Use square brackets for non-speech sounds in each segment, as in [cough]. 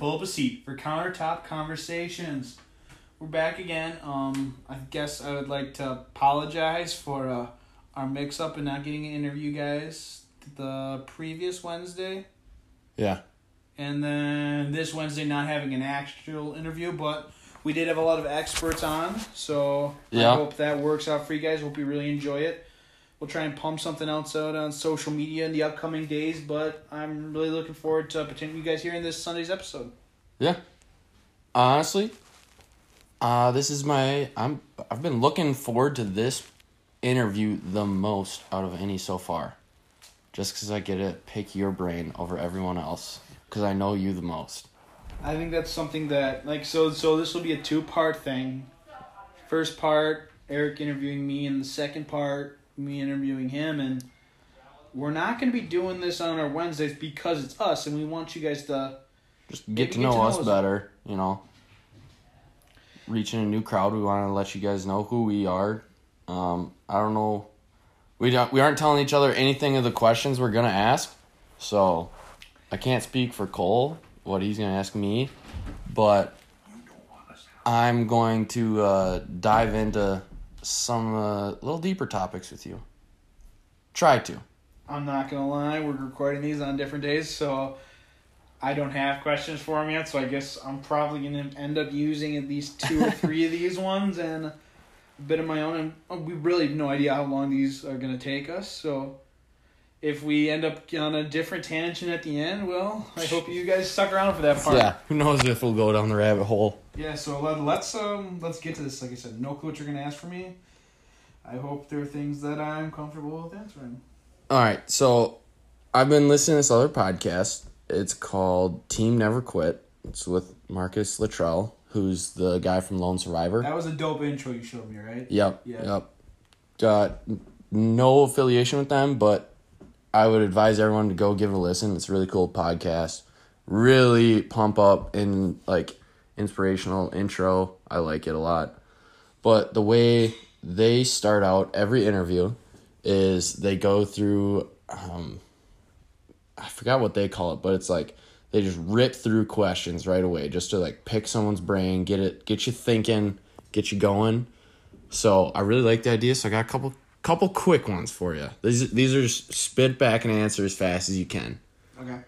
pull up a seat for countertop conversations. We're back again. Um, I guess I would like to apologize for uh, our mix-up and not getting an interview, guys, the previous Wednesday, Yeah. and then this Wednesday not having an actual interview, but we did have a lot of experts on, so Yeah. I hope that works out for you guys. Hope you really enjoy it. We'll try and pump something else out on social media in the upcoming days, but I'm really looking forward to potentially you guys hearing this Sunday's episode. Yeah. Honestly, uh, this is my I'm I've been looking forward to this interview the most out of any so far. Just because I get to pick your brain over everyone else, because I know you the most. I think that's something that like so so this will be a two part thing. First part, Eric interviewing me, and the second part, me interviewing him, and we're not going to be doing this on our Wednesdays because it's us, and we want you guys to. Just get to know get to us know us. better, you know. Reaching a new crowd, we want to let you guys know who we are. Um, I don't know, we don't we aren't telling each other anything of the questions we're gonna ask, so I can't speak for Cole what he's gonna ask me, but I'm going to uh, dive into some uh, little deeper topics with you. Try to. I'm not gonna lie, we're recording these on different days, so I don't have questions for him yet. So I guess I'm probably gonna end up using at least two or [laughs] three of these ones and a bit of my own. And we really have no idea how long these are gonna take us. So if we end up on a different tangent at the end, well, I hope you guys stuck around for that part. Yeah, who knows if we'll go down the rabbit hole. Yeah. So let, let's um let's get to this. Like I said, no clue what you're gonna ask for me. I hope there are things that I'm comfortable with answering. All right, so I've been listening to this other podcast. It's called Team Never Quit. It's with Marcus Luttrell, who's the guy from Lone Survivor. That was a dope intro you showed me, right? Yep, Yeah. yep. Got no affiliation with them, but I would advise everyone to go give it a listen. It's a really cool podcast. Really pump up and like inspirational intro. I like it a lot. But the way they start out every interview is they go through um I forgot what they call it, but it's like they just rip through questions right away just to like pick someone's brain, get it get you thinking, get you going. So I really like the idea, so I got a couple couple quick ones for you. These these are just spit back and answer as fast as you can. Okay.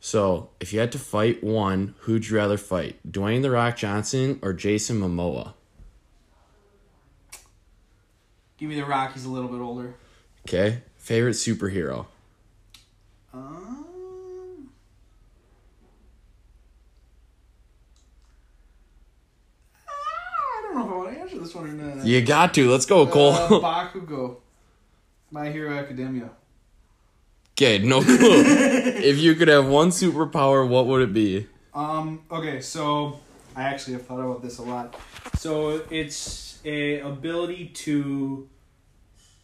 So if you had to fight one, who'd you rather fight? Dwayne the Rock Johnson or Jason Momoa? Give me the rock. He's a little bit older. Okay. Favorite superhero? Um, I don't know if I want to answer this one or not. You got to. Let's go, Cole. Uh, Bakugo. My Hero Academia. Okay, no clue. if you could have one superpower, what would it be? Um. Okay. So I actually have thought about this a lot. So it's a ability to.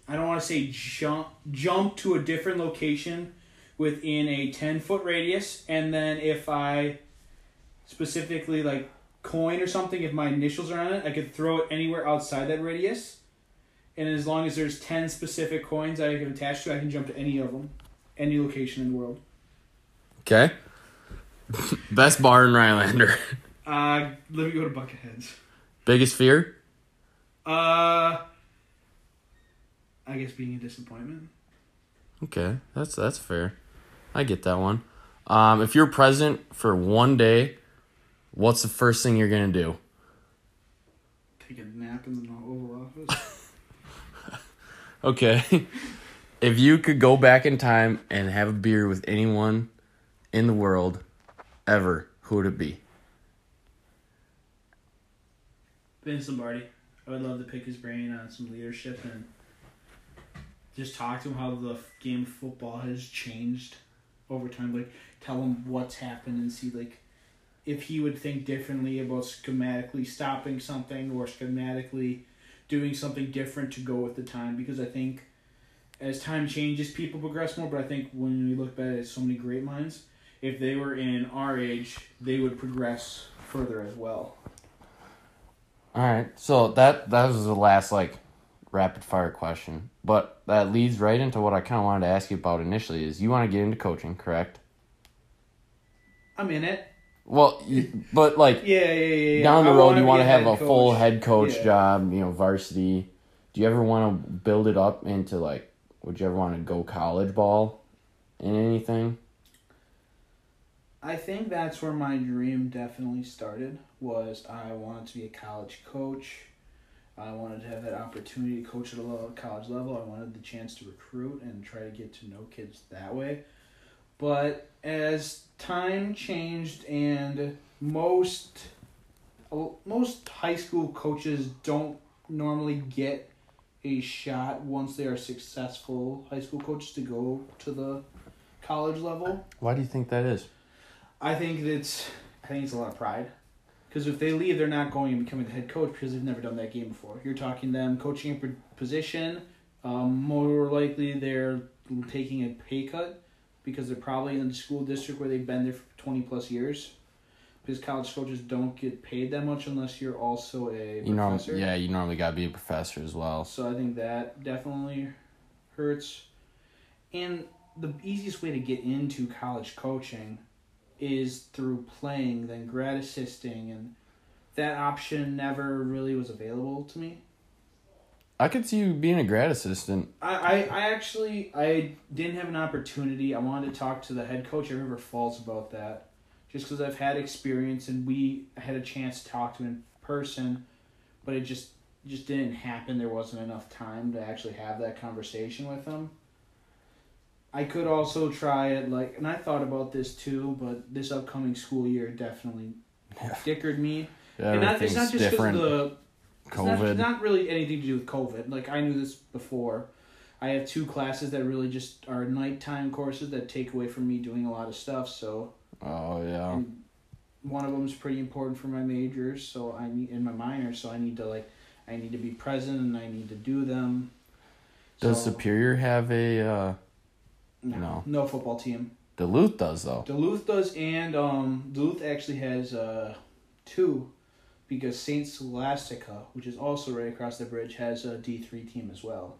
I don't want to say jump jump to a different location within a ten foot radius, and then if I specifically like coin or something, if my initials are on it, I could throw it anywhere outside that radius. And as long as there's ten specific coins I can attach to, I can jump to any of them, any location in the world. Okay. [laughs] Best bar in Rhinelander. [laughs] Uh, let me go to Bucketheads. Biggest fear? Uh, I guess being a disappointment. Okay, that's that's fair. I get that one. Um, if you're present for one day, what's the first thing you're gonna do? Take a nap in the Oval Office. [laughs] Okay. if you could go back in time and have a beer with anyone in the world ever, who would it be? Vince Lombardi. I would love to pick his brain on some leadership and just talk to him how the game of football has changed over time. Like, tell him what's happened and see, like, if he would think differently about schematically stopping something or schematically doing something different to go with the time. Because I think as time changes, people progress more. But I think when we look back at so many great minds, if they were in our age, they would progress further as well. All right. So that that was the last like rapid fire question, but that leads right into what I kind of wanted to ask you about initially. Is you want to get into coaching, correct? I'm in it. Well, you, but like Yeah, yeah, yeah. yeah. down the I road, you want to have a full head coach Yeah. job, you know, varsity. Do you ever want to build it up into like? Would you ever want to go college ball in anything? I think that's where my dream definitely started. Was I wanted to be a college coach. I wanted to have that opportunity to coach at a college level. I wanted the chance to recruit and try to get to know kids that way. But as time changed and most most high school coaches don't normally get a shot once they are successful high school coaches to go to the college level. Why do you think that is? I think that's I think it's a lot of pride. Because if they leave, they're not going and becoming the head coach because they've never done that game before. You're talking them coaching a position. Um, more likely, they're taking a pay cut because they're probably in the school district where they've been there for twenty plus years. Because college coaches don't get paid that much unless you're also a You professor. yeah, you normally gotta be a professor as well. So I think that definitely hurts. And the easiest way to get into college coaching is through playing, then grad assisting, and that option never really was available to me. I could see you being a grad assistant. I, I, I actually I didn't have an opportunity. I wanted to talk to the head coach at River Falls about that, just because I've had experience and we had a chance to talk to him in person, but it just just didn't happen. There wasn't enough time to actually have that conversation with him. I could also try it like, and I thought about this too, but this upcoming school year definitely Yeah. dickered me. and not, it's not just because of the not, COVID. it's not really anything to do with COVID. Like I knew this before. I have two classes that really just are nighttime courses that take away from me doing a lot of stuff. So oh yeah. and one of them is pretty important for my majors. So I need in my minors. So I need to like I need to be present and I need to do them. Does so, Superior have a? uh no, no. no football team. Duluth does though. Duluth does, and um, Duluth actually has uh, two, because Saint Scholastica, which is also right across the bridge, has a D three team as well.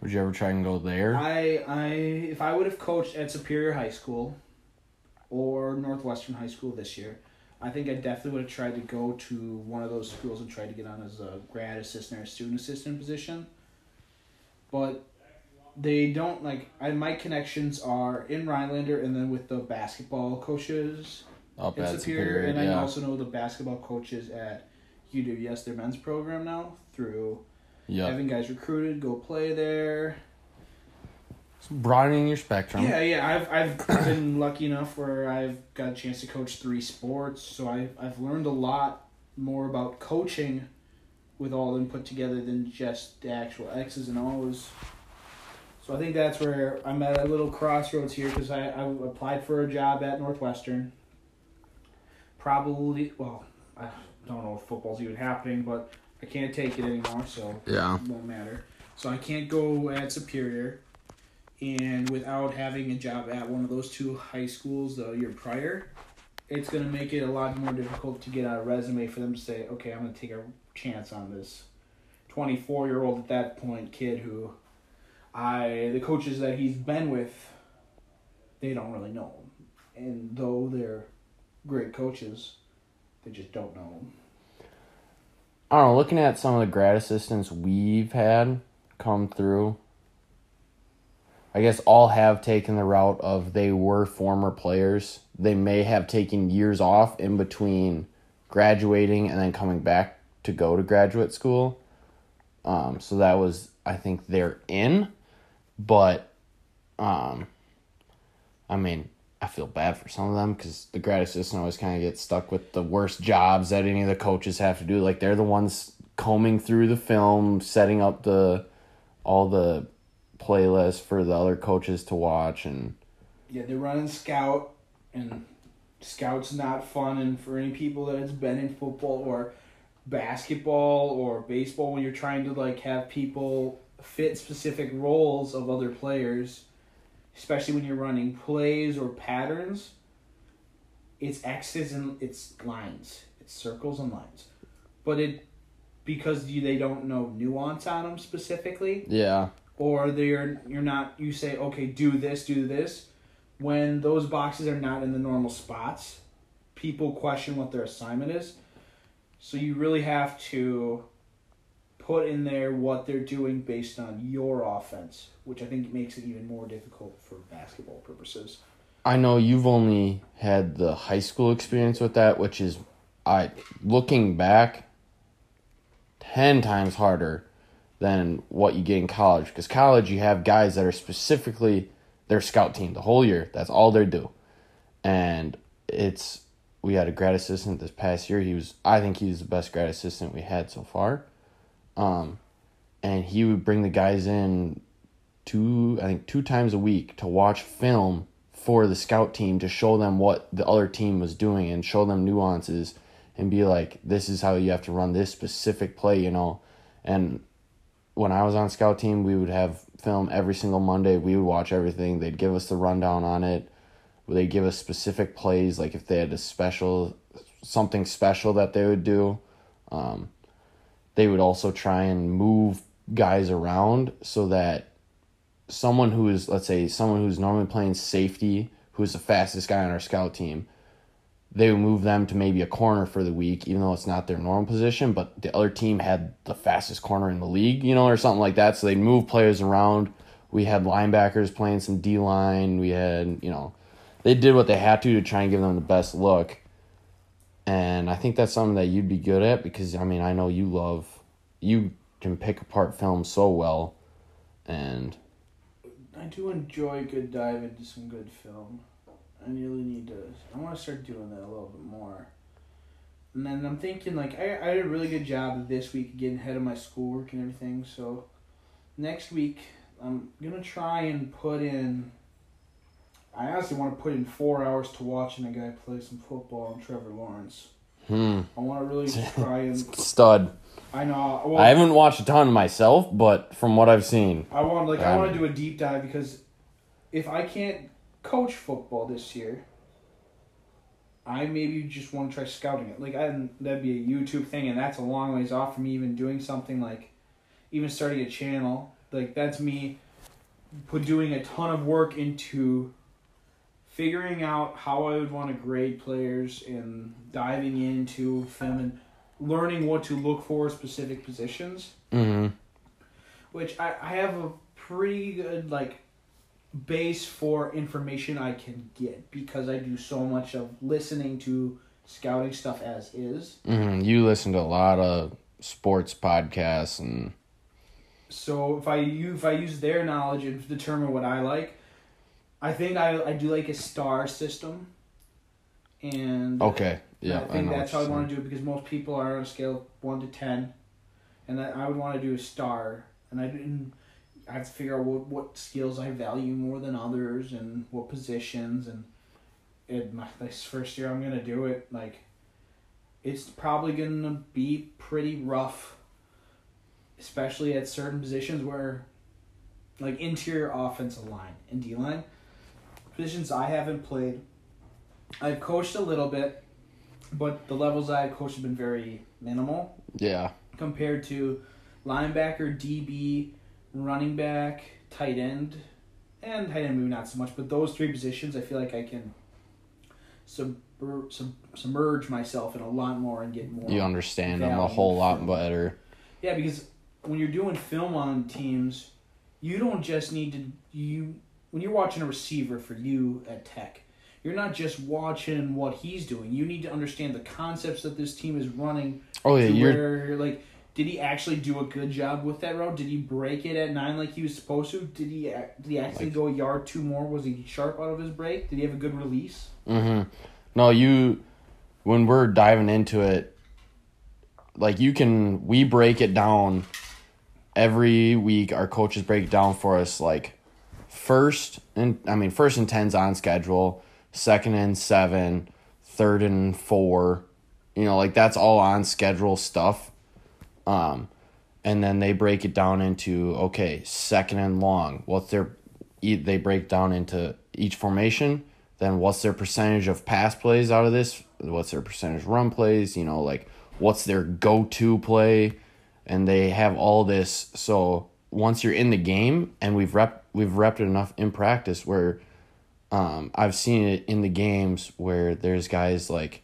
Would you ever try and go there? I I if I would have coached at Superior High School, or Northwestern High School this year, I think I definitely would have tried to go to one of those schools and try to get on as a grad assistant or student assistant position. But they don't like I my connections are in Rhinelander and then with the basketball coaches Up at at Superior, Superior, and I also know the basketball coaches at UWS, their men's program now through yeah. having guys recruited, go play there. Broadening your spectrum. Yeah, yeah. I've I've [coughs] been lucky enough where I've got a chance to coach three sports, so I I've learned a lot more about coaching with all of them put together than just the actual X's and O's. So I think that's where I'm at a little crossroads here because I, I applied for a job at Northwestern. Probably, well, I don't know if football's even happening, but I can't take it anymore, so Yeah. it won't matter. So I can't go at Superior, and without having a job at one of those two high schools the year prior, it's gonna make it a lot more difficult to get a resume for them to say, okay, I'm gonna take a chance on this. Twenty four year old at that point kid who, I the coaches that he's been with, they don't really know him, and though they're great coaches, they just don't know him. I don't know. Looking at some of the grad assistants we've had come through, I guess all have taken the route of they were former players. They may have taken years off in between graduating and then coming back to go to graduate school. Um, so that was, I think, they're in, but, um, I mean, I feel bad for some of them because the grad assistant always kind of gets stuck with the worst jobs that any of the coaches have to do. Like they're the ones combing through the film, setting up the all the playlists for the other coaches to watch, and Yeah, they're running scout, and scout's not fun. And for any people that has been in football or basketball or baseball, when you're trying to like have people fit specific roles of other players, especially when you're running plays or patterns, it's X's and it's lines, it's circles and lines, but it because you, they don't know nuance on them specifically yeah, or they're you're not you say okay do this do this when those boxes are not in the normal spots people question what their assignment is. So you really have to put in there what they're doing based on your offense, which I think makes it even more difficult for basketball purposes. I know you've only had the high school experience with that, which is I looking back 10 times harder than what you get in college because college you have guys that are specifically their scout team the whole year. That's all they do. And it's we had a grad assistant this past year. He was I think he's the best grad assistant we had so far. Um and he would bring the guys in two I think two times a week to watch film for the scout team to show them what the other team was doing and show them nuances and be like this is how you have to run this specific play, you know. And when I was on scout team, we would have film every single Monday. We would watch everything. They'd give us the rundown on it. They'd give us specific plays, like if they had a special, something special that they would do. Um, they would also try and move guys around so that someone who is, let's say, someone who's normally playing safety, who's the fastest guy on our scout team, they would move them to maybe a corner for the week, even though it's not their normal position, but the other team had the fastest corner in the league, you know, or something like that. So they'd move players around. We had linebackers playing some D line. We had, you know, they did what they had to to try and give them the best look. And I think that's something that you'd be good at because, I mean, I know you love, you can pick apart film so well. And I do enjoy good dive into some good film. I really need to. I want to start doing that a little bit more. And then I'm thinking like I I did a really good job this week getting ahead of my schoolwork and everything. So next week I'm gonna try and put in. I honestly want to put in four hours to watching a guy play some football and Trevor Lawrence. hmm, I want to really [laughs] try and. stud. I know. Well, I haven't watched a ton myself, but from what I've seen, I want like I Um, want to do a deep dive because if I can't coach football this year, I maybe just want to try scouting it. Like I that'd be a YouTube thing, and that's a long ways off from me even doing something like even starting a channel. Like that's me put doing a ton of work into figuring out how I would want to grade players and diving into film and learning what to look for specific positions. Hmm which I, I have a pretty good like base for information I can get because I do so much of listening to scouting stuff as is. hmm you listen to a lot of sports podcasts and So if I if I use their knowledge and determine what I like, I think I I do like a star system. And okay, yeah, I think know that's how I want to do it because most people are on a scale of one to ten, and I, I would want to do a star, and I didn't. I have to figure out what, what skills I value more than others, and what positions, and in my this first year I'm gonna do it like. It's probably gonna be pretty rough, especially at certain positions where, like interior offensive line and D line, positions I haven't played. I've coached a little bit, but the levels I've coached have been very minimal Yeah, compared to linebacker, DB, running back, tight end, and tight end maybe not so much. But those three positions, I feel like I can subver- sub- submerge myself in a lot more and get more. you understand them a whole lot from- better. Yeah, because when you're doing film on teams, you don't just need to you when you're watching a receiver for you at Tech. You're not just watching what he's doing. You need to understand the concepts that this team is running. Oh yeah, you're you're like, did he actually do a good job with that route? Did he break it at nine like he was supposed to? Did he did he actually Like- go a yard two more? Was he sharp out of his break? Did he have a good release? Mm-hmm. No, you. When we're diving into it, like you can, we break it down every week. Our coaches break it down for us. Like first and I mean first and tens on schedule, second and seven, third and four. You know, like that's all on schedule stuff. Um, and then they break it down into okay, second and long. What's their? They break down into each formation then what's their percentage of pass plays out of this? What's their percentage run plays? You know, like what's their go to play? And they have all this. So once you're in the game, and we've rep we've repped it enough in practice where um, I've seen it in the games where there's guys like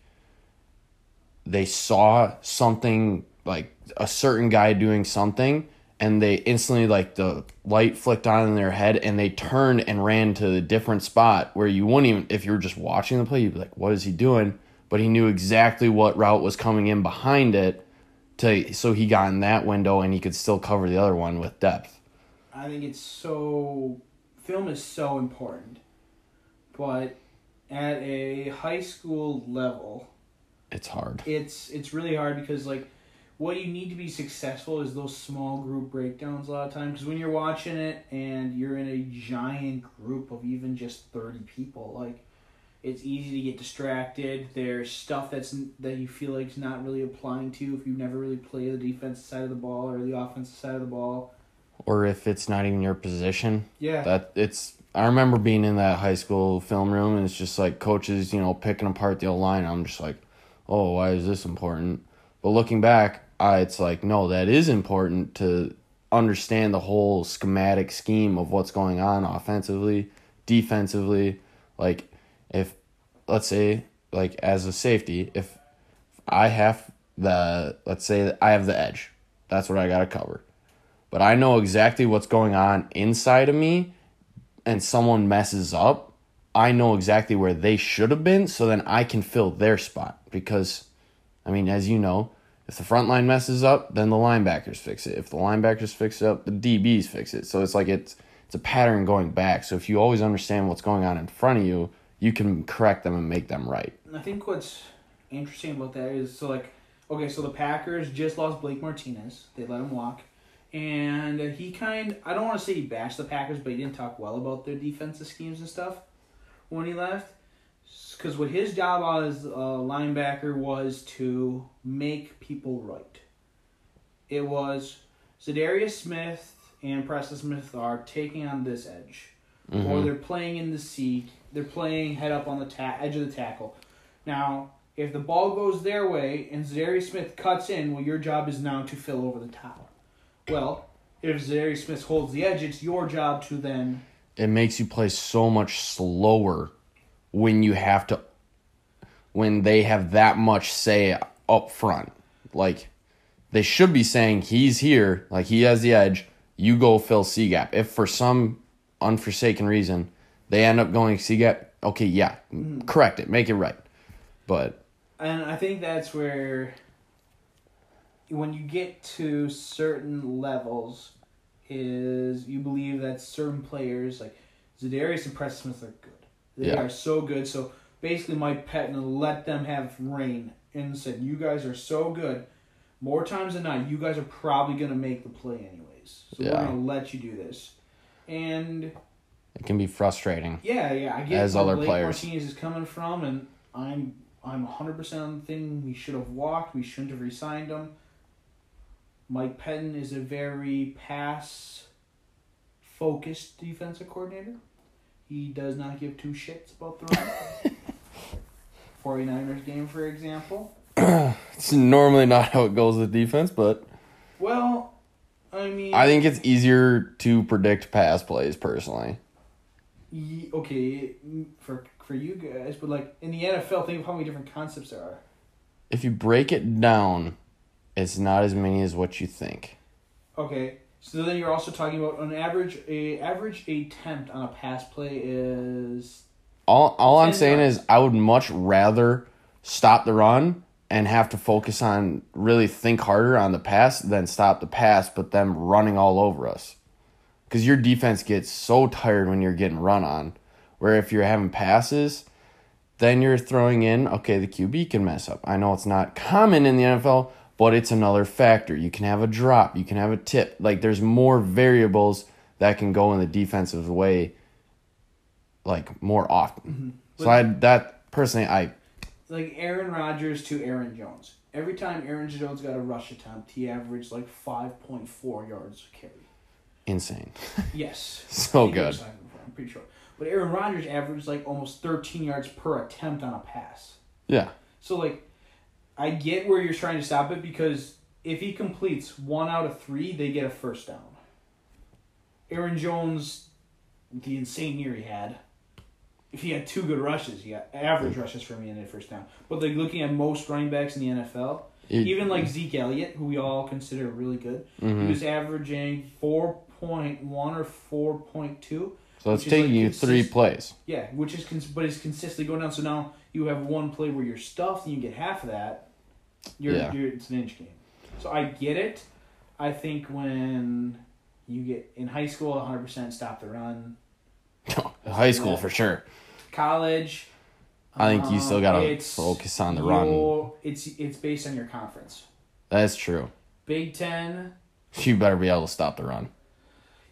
they saw something like a certain guy doing something and they instantly like the light flicked on in their head and they turned and ran to a different spot where you wouldn't even if you were just watching the play you'd be like what is he doing? But he knew exactly what route was coming in behind it to so he got in that window and he could still cover the other one with depth I think it's so film is so important, but at a high school level, it's hard. it's it's really hard because like what you need to be successful is those small group breakdowns a lot of times because when you're watching it and you're in a giant group of even just 30 people like it's easy to get distracted. There's stuff that's that you feel like is not really applying to you if you never really play the defensive side of the ball or the offensive side of the ball or if it's not even your position yeah that it's I remember being in that high school film room and it's just like coaches, you know, picking apart the old line. I'm just like, oh, why is this important? But looking back, I, it's like, no, that is important to understand the whole schematic scheme of what's going on offensively, defensively. Like, if, let's say, like as a safety, if I have the, let's say I have the edge, that's what I got to cover. But I know exactly what's going on inside of me and someone messes up, I know exactly where they should have been, so then I can fill their spot. Because, I mean, as you know, if the front line messes up, then the linebackers fix it. If the linebackers fix it up, the DBs fix it. So it's like it's it's a pattern going back. So if you always understand what's going on in front of you, you can correct them and make them right. I think what's interesting about that is so like okay, so the Packers just lost Blake Martinez. They let him walk and he kind I don't want to say he bashed the Packers, but he didn't talk well about their defensive schemes and stuff when he left. Because what his job as a linebacker was to make people right. It was Za'Darius Smith and Preston Smith are taking on this edge, mm-hmm. or they're playing in the seat. They're playing head up on the ta- edge of the tackle. Now, if the ball goes their way and Za'Darius Smith cuts in, well, your job is now to fill over the top. Well, if Za'Darius Smith holds the edge, it's your job to then. It makes you play so much slower when you have to, when they have that much say up front. Like, they should be saying he's here, like he has the edge. You go fill C gap. If for some unforsaken reason they end up going C gap, okay, yeah, mm-hmm. correct it, make it right. But and I think that's where when you get to certain levels, is you believe that certain players like Za'Darius and Preston Smith are good. They yeah. are so good. So basically, Mike Pettine let them have reign and said, "You guys are so good. More times than not, you guys are probably gonna make the play anyways. So yeah. we're gonna let you do this." And it can be frustrating. Yeah, yeah, I get as other Blake players. Martinez is coming from, and I'm I'm 100 percent on the thing. We should have walked. We shouldn't have resigned him. Mike Pettine is a very pass focused defensive coordinator. He does not give two shits about the run. 49ers game, for example. [clears throat] it's normally not how it goes with defense, but. Well, I mean. I think it's easier to predict pass plays, personally. okay, for for you guys, but like in the NFL, think of how many different concepts there are. If you break it down, it's not as many as what you think. Okay. So then you're also talking about an average a average attempt on a pass play is all all I'm saying is I would much rather stop the run and have to focus on really think harder on the pass than stop the pass but them running all over us. Cuz your defense gets so tired when you're getting run on where if you're having passes then you're throwing in okay the QB can mess up. I know it's not common in the NFL but it's another factor. You can have a drop, you can have a tip. Like there's more variables that can go in the defensive way like more often. Mm-hmm. So I that personally I like Aaron Rodgers to Aaron Jones. Every time Aaron Jones got a rush attempt, he averaged like 5.4 yards a carry. Insane. [laughs] Yes. [laughs] so good. I'm pretty sure. But Aaron Rodgers averaged like almost 13 yards per attempt on a pass. Yeah. So like I get where you're trying to stop it because if he completes one out of three, they get a first down. Aaron Jones, the insane year he had, if he had two good rushes, he got average rushes for me in the first down. But like looking at most running backs in the NFL, It- even like Zeke Elliott, who we all consider really good, he Mhm. was averaging four point one or four point two. So it's taking like, you three plays. Yeah, which is cons- but it's consistently going down. So now you have one play where you're stuffed and you get half of that. You're, Yeah. you're it's an inch game. So I get it. I think when you get in high school, 100 percent stop the run. [laughs] High school for sure. College. I think you still gotta it's focus on the run. It's it's based on your conference. That's true. Big Ten. You better be able to stop the run.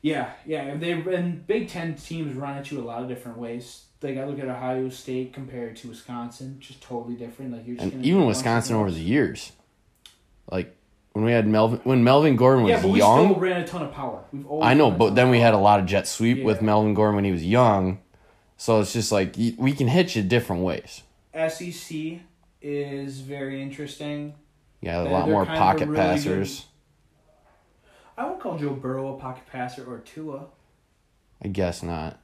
Yeah, yeah. They and Big Ten teams run at you a lot of different ways. Like I look at Ohio State compared to Wisconsin, just totally different. Like you're just And gonna even get a bunch of Wisconsin over the years. Like when we had Melvin when Melvin Gordon was Yeah, but we young. still ran a ton of power. We've always I know, but then we had a lot of jet sweep with Melvin Gordon when he was young. So it's just like we can hit you different ways. SEC is very interesting. Yeah, a lot more kind of a pocket really passers. I would call Joe Burrow a pocket passer or Tua. I guess not.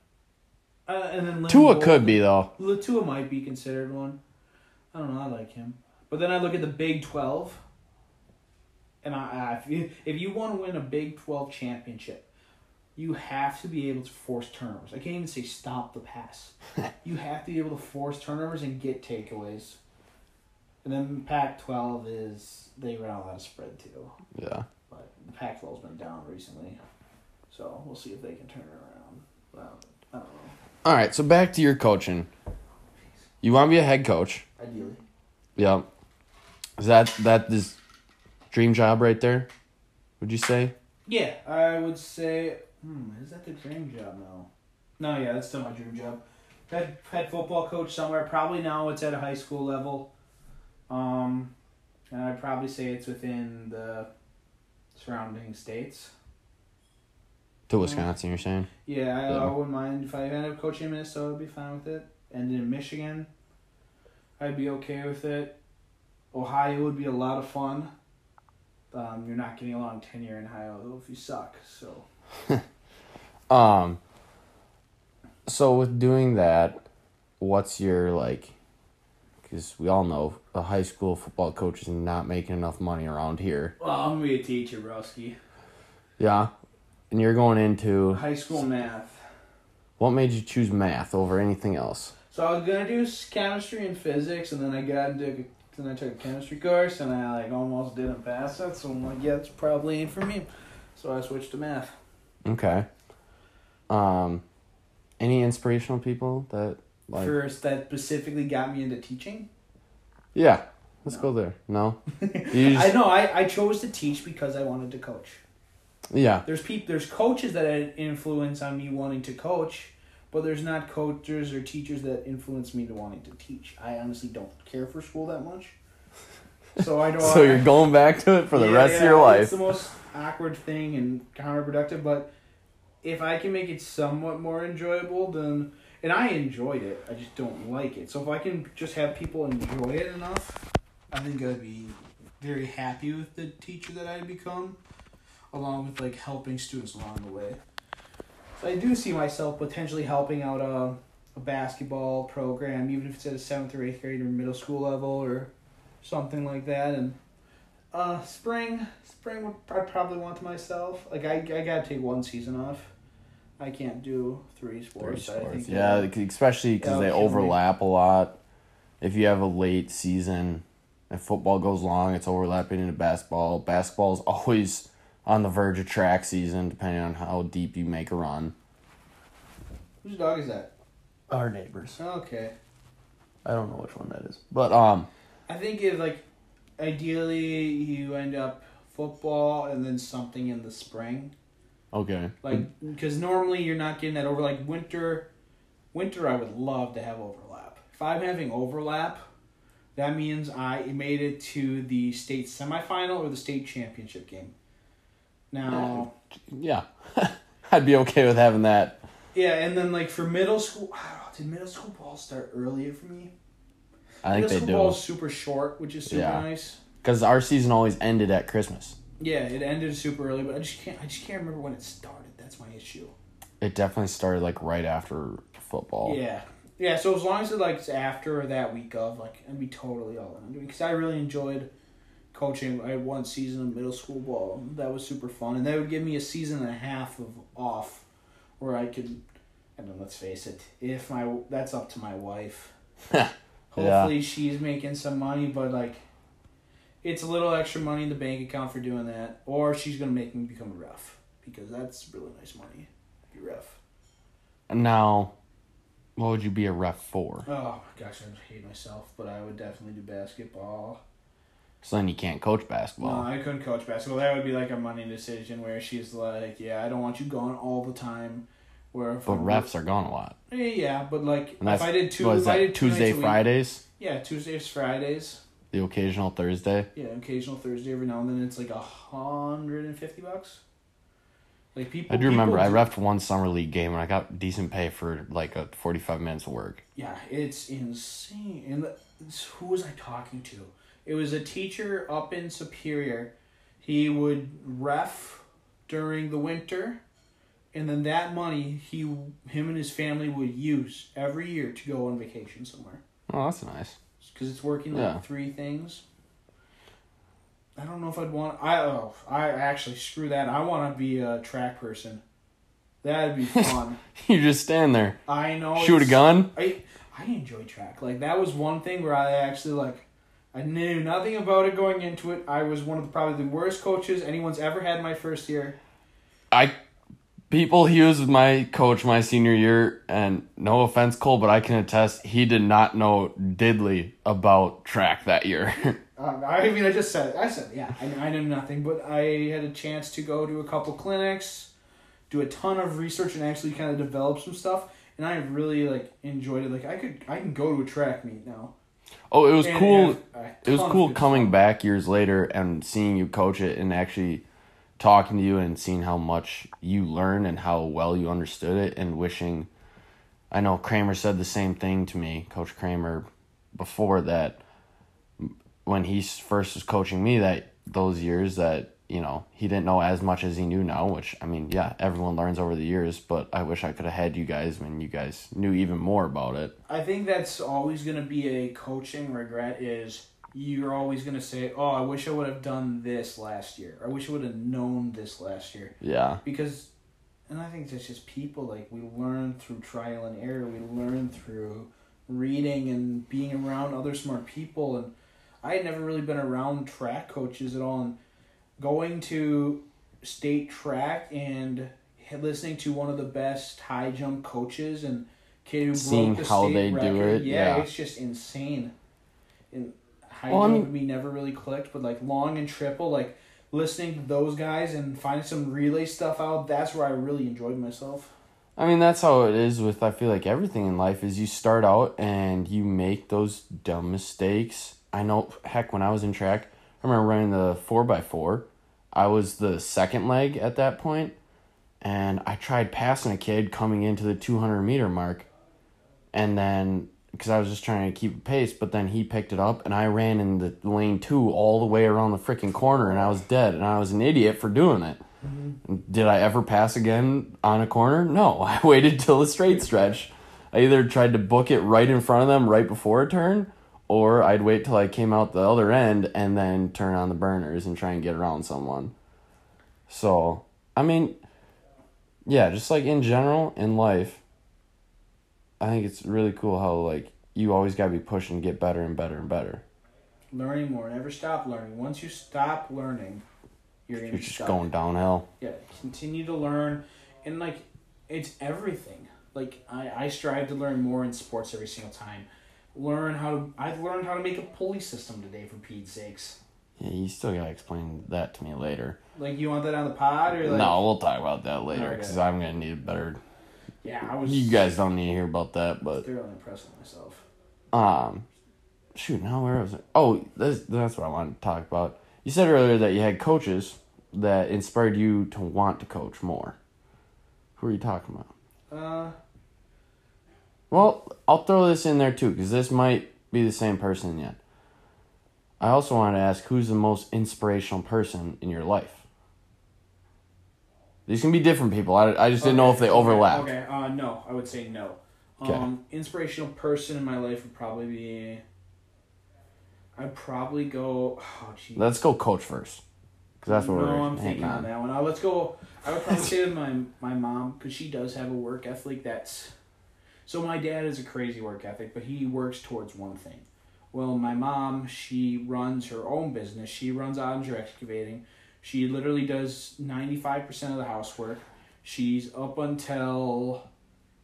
Uh, and then Lynn Tua could be though. Well, Tua might be considered one. I don't know. I like him, but then I look at the Big Twelve, and I, I if you, if you want to win a Big Twelve championship, you have to be able to force turnovers. I can't even say stop the pass. [laughs] you have to be able to force turnovers and get takeaways. And then Pac twelve is they run a lot of spread too, Yeah. but the Pac 12's been down recently, so we'll see if they can turn it around. Well, I don't know. All right, so back to your coaching. You want to be a head coach? Ideally. Yeah. Is that that this dream job right there? Would you say? Yeah, I would say. Hmm, is that the dream job now? No, yeah, that's still my dream job. Head head football coach somewhere. Probably now it's at a high school level. Um, and I'd probably say it's within the surrounding states. To Wisconsin, you're saying? Yeah, I, Yeah. I wouldn't mind if I end up coaching in Minnesota. I'd be fine with it. And in Michigan, I'd be okay with it. Ohio would be a lot of fun. Um, you're not getting a long tenure in Ohio if you suck. So [laughs] Um. So with doing that, what's your like? Because we all know a high school football coach is not making enough money around here. Well, I'm gonna be a teacher, broski. Yeah, and you're going into High school math. what made you choose math over anything else? So I was gonna do chemistry and physics, and then I got into then I took a chemistry course, and I like almost didn't pass it. So I'm like, yeah, it's probably ain't for me. So I switched to math. Okay. Um, any inspirational people that like? First, that specifically got me into teaching. Yeah, let's No. go there. No, [laughs] just- I know. I, I chose to teach because I wanted to coach. Yeah, There's peop, There's coaches that had influence on me wanting to coach, but there's not coaches or teachers that influence me to wanting to teach. I honestly don't care for school that much. So I [laughs] don't. so you're going back to it for the Yeah, rest of yeah, your life. It's the most awkward thing and counterproductive, but if I can make it somewhat more enjoyable, then and I enjoyed it, I just don't like it. So if I can just have people enjoy it enough, I think I'd be very happy with the teacher that I'd become, along with like helping students along the way. So I do see myself potentially helping out a, a basketball program, even if it's at a seventh or eighth grade or middle school level or something like that, and uh, spring, spring. would- I'd probably want to myself. Like I, I gotta take one season off. I can't do three sports. Three I sports. think Yeah, especially because they it'll kill me. overlap a lot. If you have a late season, if football goes long, it's overlapping into basketball. Basketball is always on the verge of track season, depending on how deep you make a run. whose dog is that? Our neighbors. Okay, I don't know which one that is, but um, I think if like, ideally you end up football and then something in the spring. okay, Like, because normally you're not getting that over. Like winter, winter I would love to have overlap. If I'm having overlap, that means I made it to the state semifinal or the state championship game. Now, uh, yeah, [laughs] I'd be okay with having that. yeah, and then like for middle school, know, [sighs] oh, did middle school ball start earlier for me? I think middle they do super short, which is super Yeah. nice. because our season always ended at Christmas. Yeah, it ended super early, but I just can't. I just can't remember when it started. That's my issue. It definitely started like right after football. Yeah, Yeah, so as long as it like it's after that week of, like I'd be totally all in because I really enjoyed coaching. I had one season of middle school ball. That was super fun, and that would give me a season and a half of off, where I could. I don't. Let's face it. If my that's up to my wife. [laughs] Hopefully she's making some money, but like, it's a little extra money in the bank account for doing that, or she's gonna make me become a ref because that's really nice money. Be ref. Now, what would you be a ref for? Oh my gosh, I hate myself, but I would definitely do basketball. So then you can't coach basketball. No, I couldn't coach basketball. That would be like a money decision where she's like, "Yeah, I don't want you going all the time." Where but I'm- refs are gone a lot. Yeah, yeah, but like if I did two, what is if I did Tuesday, a week- Fridays, yeah, Tuesdays, Fridays, the occasional Thursday. yeah, occasional Thursday every now and then. It's like a hundred and fifty bucks. Like people, I do remember people I refed one summer league game and I got decent pay for like a forty five minutes of work. Yeah, it's insane. And the, it's- who was I talking to? It was a teacher up in Superior. He would ref during the winter, and then that money he him and his family would use every year to go on vacation somewhere Oh, that's nice. because it's working like Yeah. three things. I don't know if I'd want. I oh, I actually screw that. I want to be a track person. That'd be [laughs] fun. you just stand there, I know. shoot a gun. I I enjoy track. Like that was one thing where I actually like I knew nothing about it going into it. I was one of the, probably the worst coaches anyone's ever had my first year. I people he was my coach my senior year, and no offense, Cole, but I can attest he did not know diddly about track that year. [laughs] Um, I mean, I just said it. I said yeah. I, I knew nothing, but I had a chance to go to a couple clinics, do a ton of research, and actually kind of develop some stuff. And I really like enjoyed it. Like I could I can go to a track meet now. Oh, it was And cool. It was cool coming fun. back years later and seeing you coach it and actually talking to you and seeing how much you learned and how well you understood it and wishing I know Kramer said the same thing to me, Coach Kramer, before that when he first was coaching me that those years that you know he didn't know as much as he knew now which i mean yeah everyone learns over the years but i wish i could have had you guys when you guys knew even more about it I think that's always going to be a coaching regret is you're always going to say, "Oh, I wish I would have done this last year. I wish I would have known this last year." yeah Because and I think that's just people like we learn through trial and error. We learn through reading and being around other smart people and I had never really been around track coaches at all and going to state track and listening to one of the best high jump coaches and kid who Seeing broke the how state they do it, Yeah, yeah. it's just insane. And high Well, I jump mean- with me never really clicked, but like long and triple, like listening to those guys and finding some relay stuff out, that's where I really enjoyed myself. I mean, that's how it is with I feel like everything in life is you start out and you make those dumb mistakes. I know heck when I was in track, I remember running the 4x4. I was the second leg at that point and I tried passing a kid coming into the 200 meter mark and then because I was just trying to keep pace, but then he picked it up and I ran in the lane 2 all the way around the freaking corner and I was dead and I was an idiot for doing it. Mm-hmm. Did I ever pass again on a corner? No. [laughs] I waited till the straight stretch. I either tried to book it right in front of them right before a turn, or I'd wait till I came out the other end and then turn on the burners and try and get around someone. So, I mean, yeah, just like in general in life, I think it's really cool how like you always got to be pushing to get better and better and better. Learning more, never stop learning. Once you stop learning, you're gonna You're just stuck. going downhill. Yeah, continue to learn, and like it's everything. Like I, I strive to learn more in sports every single time. Learn how to. I've learned how to make a pulley system today, for Pete's sakes. Yeah, you still got to explain that to me later. Like you want that on the pod or like? no, we'll talk about that later Okay. because I'm gonna need a better. Yeah, I was. You guys don't need to hear about that, but thoroughly impressed with myself. um, shoot, now where was it? Oh, that's that's what I wanted to talk about. You said earlier that you had coaches that inspired you to want to coach more. Who are you talking about? Uh, Well, I'll throw this in there too because this might be the same person yet. I also wanted to ask who's the most inspirational person in your life. These can be different people. I, I just didn't know if they overlap. Okay, uh, no, I would say no. Okay. Um, inspirational person in my life would probably be. I'd probably go. Oh, geez. Let's go coach first. Because that's what no, we're I'm hanging thinking on on. that one. Uh, let's go. I would probably say my my mom because she does have a work ethic that's. So my dad is a crazy work ethic, but he works towards one thing. Well, my mom, she runs her own business. She runs Onger Excavating. She literally does ninety five percent of the housework. She's up until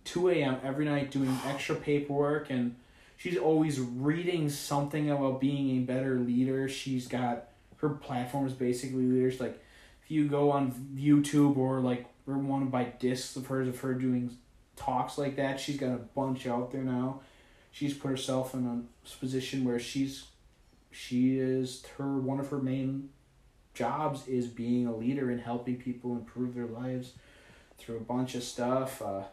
two a.m. every night doing extra paperwork and she's always reading something about being a better leader. She's got her platform is basically leaders. Like if you go on YouTube or like or want to buy discs of hers of her doing talks like that, she's got a bunch out there now. She's put herself in a position where she's she is her one of her main jobs is being a leader and helping people improve their lives through a bunch of stuff. Uh,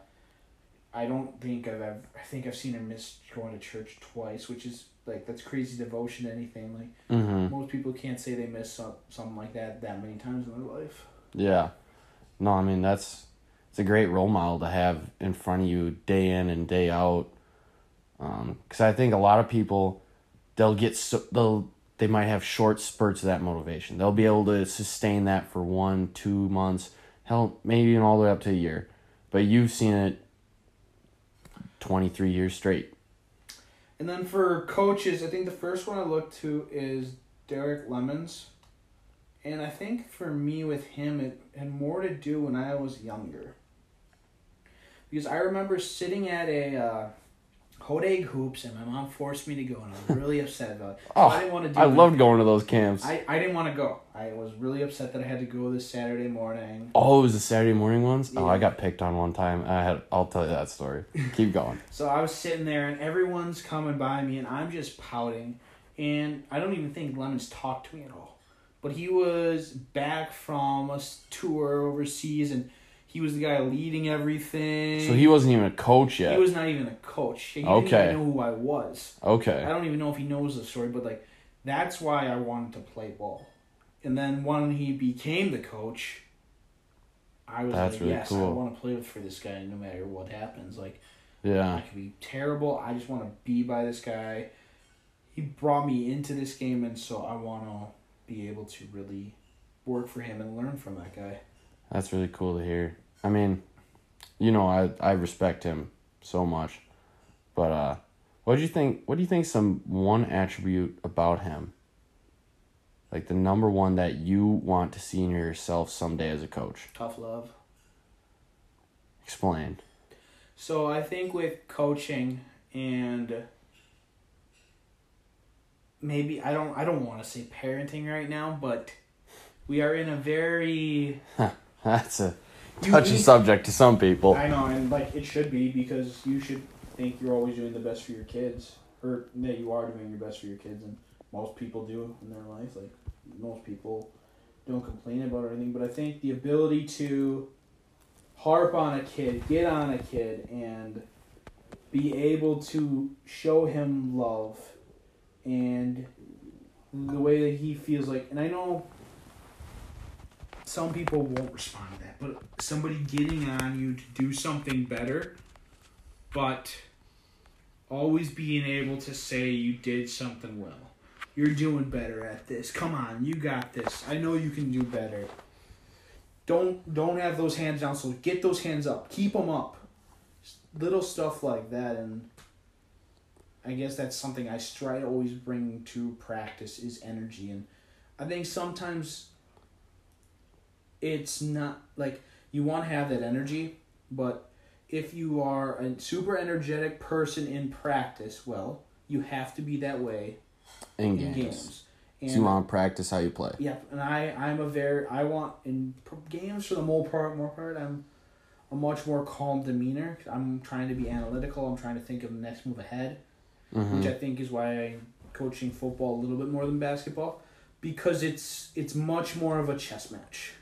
I don't think I've ever, I think I've seen her miss going to church twice, which is like that's crazy devotion to anything. Like Mm-hmm. most people can't say they miss some, something like that that many times in their life. Yeah. No, I mean that's it's a great role model to have in front of you day in and day out. Um, cuz I think a lot of people they'll get so they'll they might have short spurts of that motivation. They'll be able to sustain that for 1, 2 months, hell maybe even all the way up to a year. But you've seen it 23 years straight. And then for coaches, I think the first one I look to is Derek Lemons. And I think for me with him, it had more to do when I was younger. Because I remember sitting at a uh, Hodag Hoops, and my mom forced me to go, and I was really upset about it. Oh, I didn't want to do I anything. loved going to those camps. I, I didn't want to go. I was really upset that I had to go this Saturday morning. oh, it was the Saturday morning ones? Oh, I got picked on one time. I had I'll tell you that story. Keep going. [laughs] So I was sitting there, and everyone's coming by me, and I'm just pouting. And I don't even think Lemons talked to me at all. But he was back from a tour overseas, and he was the guy leading everything. So he wasn't even a coach yet. He was not even a coach. He didn't Okay. even know who I was. Okay. I don't even know if he knows the story, but like that's why I wanted to play ball. And then when he became the coach, I was That's like, really yes, I want to play for this guy no matter what happens. Like Yeah. I could be terrible. I just want to be by this guy. He brought me into this game, and so I want to be able to really work for him and learn from that guy. That's really cool to hear. I mean, you know, I I respect him so much. But uh what do you think what do you think some one attribute about him? Like the number one that you want to see in yourself someday as a coach. Tough love. Explain. So I think with coaching and maybe I don't I don't want to say parenting right now, but we are in a very [laughs] That's a touchy unique- subject to some people. I know, and like it should be because you should think you're always doing the best for your kids, or that you are doing your best for your kids, and most people do in their life. Like most people don't complain about anything, but I think the ability to harp on a kid, get on a kid, and be able to show him love and the way that he feels like, and I know some people won't respond to that, but somebody getting on you to do something better, but always being able to say you did something well. You're doing better at this. Come on, you got this. I know you can do better. Don't don't have those hands down. So get those hands up. Keep them up. Little stuff like that, and I guess that's something I try to always bring to practice is energy, and I think sometimes it's not like you want to have that energy, but if you are a super energetic person in practice, well, you have to be that way In in games. games. And So you want to practice how you play. Yep, and I I'm a very I want in games for the more part more part I'm a much more calm demeanor. I'm trying to be analytical. I'm trying to think of the next move ahead, hmm which I think is why I'm coaching football a little bit more than basketball, because it's it's much more of a chess match.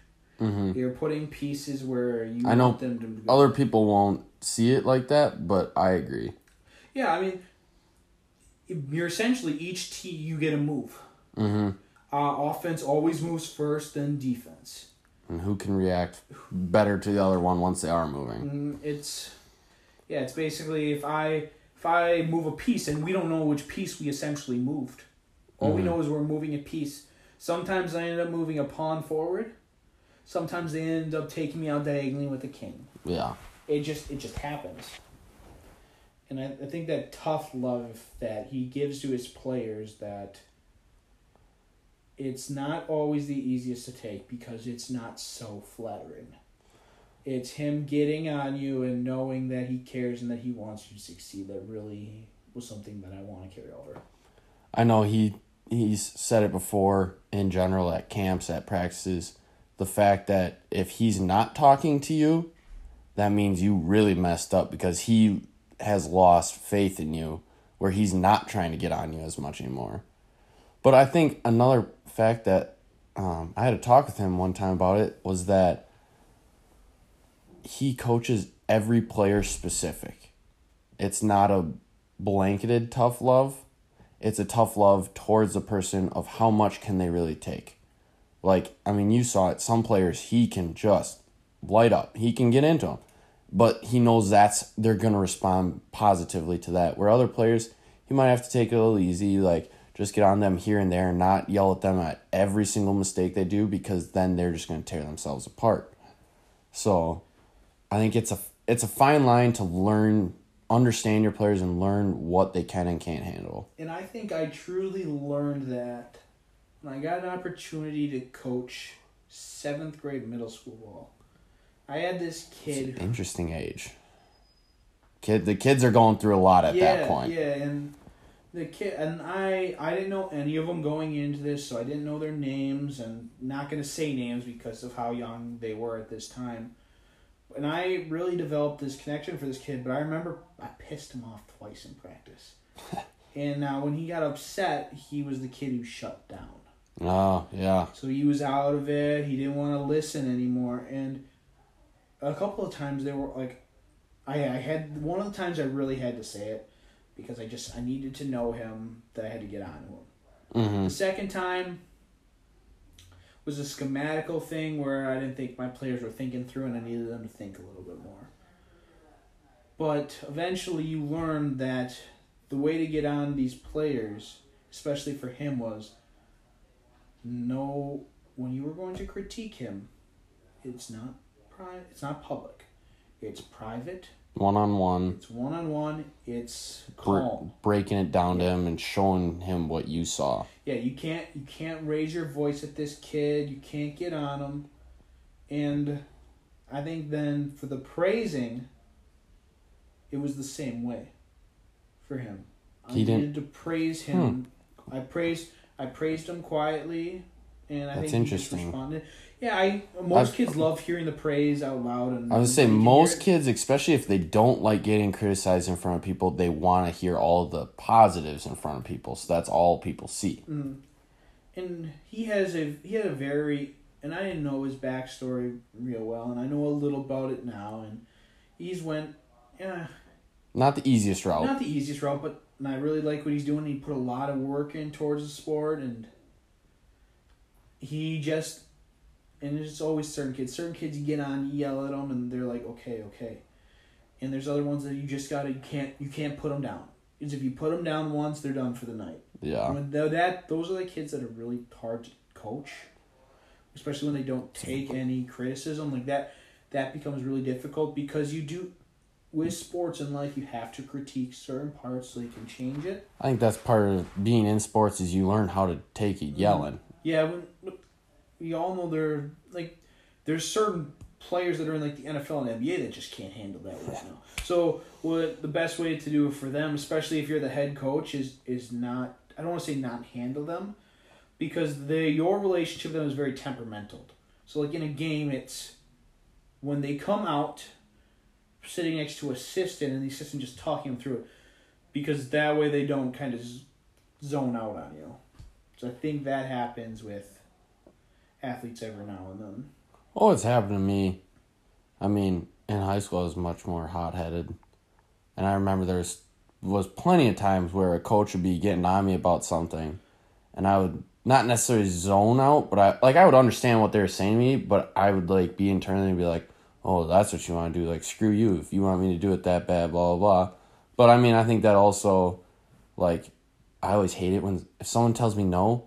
Hmm You're putting pieces where you I know them to go. Other people won't see it like that, but I agree. Yeah, I mean, you're essentially each team you get a move. hmm Uh, offense always moves first, then defense. And who can react better to the other one once they are moving? Mm, it's Yeah, it's basically if I if I move a piece and we don't know which piece we essentially moved. All we Mhm. know is we're moving a piece. Sometimes I end up moving a pawn forward. Sometimes they end up taking me out diagonally with a king. Yeah. It just it just happens. And I, I think that tough love that he gives to his players that it's not always the easiest to take because it's not so flattering. It's him getting on you and knowing that he cares and that he wants you to succeed that really was something that I want to carry over. I know he he's said it before in general at camps, at practices. The fact that if he's not talking to you, that means you really messed up because he has lost faith in you where he's not trying to get on you as much anymore. But I think another fact that um, I had a talk with him one time about it was that he coaches every player specific. It's not a blanketed tough love it's a tough love towards the person of how much can they really take. Like, I mean, you saw it. Some players he can just light up. He can get into them, but he knows that's they're gonna respond positively to that. Where other players, he might have to take it a little easy, like just get on them here and there, and not yell at them at every single mistake they do because then they're just gonna tear themselves apart. So, I think it's a it's a fine line to learn understand your players and learn what they can and can't handle. And I think I truly learned that I got an opportunity to coach seventh grade middle school ball. I had this kid. Interesting age. Kid, the kids are going through a lot at yeah, that point. Yeah, and the kid and I I didn't know any of them going into this, so I didn't know their names and not going to say names because of how young they were at this time. And I really developed this connection for this kid, but I remember I pissed him off twice in practice. [laughs] and uh, when he got upset, he was the kid who shut down. Oh yeah, So he was out of it. He didn't want to listen anymore. And a couple of times they were like, I I had one of the times I really had to say it because I just I needed to know him that I had to get on to him. hmm The second time was a schematical thing where I didn't think my players were thinking through and I needed them to think a little bit more. But eventually you learn that the way to get on these players, especially for him, was know when you were going to critique him, it's not pri- it's not public. It's private. one on one, It's one on one. It's calm. breaking it down to him and showing him what you saw. Yeah, you can't you can't raise your voice at this kid. You can't get on him. And I think then for the praising, it was the same way for him. I He didn't- Hmm. needed to praise him. I praised I praised him quietly, and I That's think he just interesting. responded. Yeah, I most I've- kids love hearing the praise out loud. And I would say when you can most hear kids, especially if they don't like getting criticized in front of people, they want to hear all the positives in front of people. So that's all people see. Mm. And he has a he had a very and I didn't know his backstory real well, and I know a little about it now. And he's went, yeah, Not the easiest route. not the easiest route, but and I really like what he's doing. He put a lot of work in towards the sport, and he just and it's always certain kids. Certain kids you get on, you yell at them, and they're like, okay, okay. And there's other ones that you just gotta you can't you can't put them down. Because if you put them down once, they're done for the night. yeah. When that those are the kids that are really hard to coach, especially when they don't take any criticism like that. That becomes really difficult because you do, with sports in life, you have to critique certain parts so you can change it. I think that's part of being in sports is you learn how to take it mm-hmm. yelling. Yeah, when we all know there like there's certain players that are in like the NFL and NBA that just can't handle that right now. So what the best way to do it for them, especially if you're the head coach, is is not I don't want to say not handle them, because the your relationship with them is very temperamental. So like in a game, it's when they come out, sitting next to assistant and the assistant just talking through it, because that way they don't kind of zone out on you. So I think that happens with athletes every now and then. Oh, it's happened to me. I mean, in high school, I was much more hot headed, and I remember there was was plenty of times where a coach would be getting on me about something, and I would not necessarily zone out, but I like I would understand what they were saying to me, but I would like be internally be like, oh, that's what you want to do. Like, screw you. If you want me to do it that bad, blah, blah, blah. But I mean, I think that also, like, I always hate it when if someone tells me no,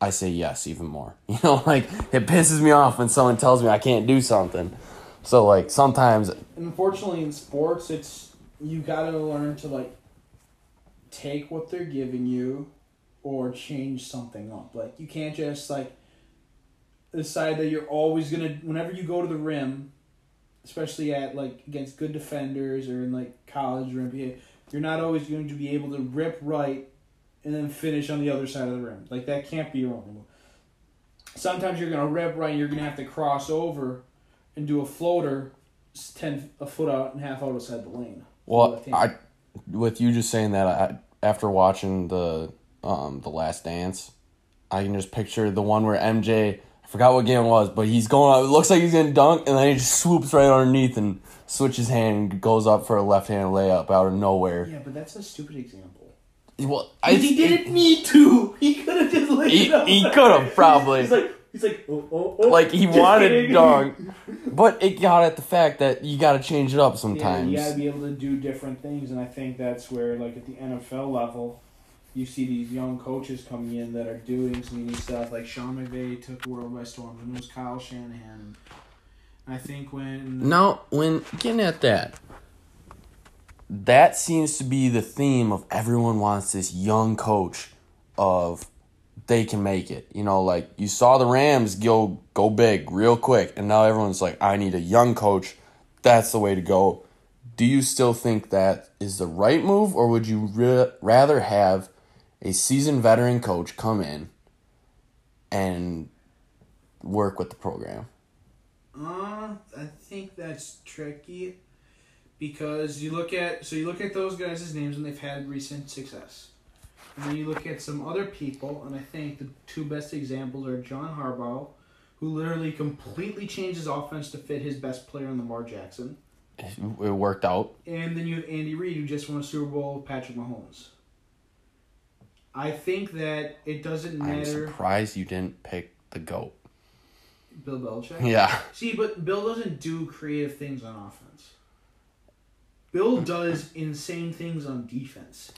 I say yes even more. [laughs] You know, like, it pisses me off when someone tells me I can't do something. So, like, sometimes, unfortunately, in sports, it's you gotta learn to like take what they're giving you, or change something up. Like you can't just like decide that you're always gonna. Whenever you go to the rim, especially at like against good defenders or in like college or NBA, you're not always going to be able to rip right and then finish on the other side of the rim. Like that can't be your only move. Sometimes you're gonna rip right, and you're gonna have to cross over and do a floater, ten a foot out and half out outside the lane. well. I, with you just saying that, I, after watching the, um, the Last Dance, I can just picture the one where MJ, forgot what game it was, but he's going it looks like he's gonna dunk, and then he just swoops right underneath and switches hand and goes up for a left hand layup out of nowhere. Yeah, but that's a stupid example. Well, I, he didn't need to. He could have just laid He- it up. he could've, probably. He's like, he's like, oh, oh, oh. like he wanted kidding. [laughs] dunk, but it got at the fact that you got to change it up Yeah, sometimes. you gotta be able to do different things, and I think that's where, like at the NFL level, you see these young coaches coming in that are doing some unique stuff. Like Sean McVay took the world by storm, and it was Kyle Shanahan. I think when Now, when getting at that, that seems to be the theme of everyone wants this young coach of they can make it. You know, like you saw the Rams go go big real quick, and now everyone's like, I need a young coach. That's the way to go. Do you still think that is the right move, or would you re- rather have a seasoned veteran coach come in and work with the program? Uh, I think that's tricky because you look at so you look at those guys' names and they've had recent success. And then you look at some other people, and I think the two best examples are John Harbaugh, who literally completely changed his offense to fit his best player in Lamar Jackson. It worked out. And then you have Andy Reid, who just won a Super Bowl with Patrick Mahomes. I think that it doesn't matter. I'm surprised you didn't pick the goat. Bill Belichick. Yeah. See, but Bill doesn't do creative things on offense. Bill does insane things on defense.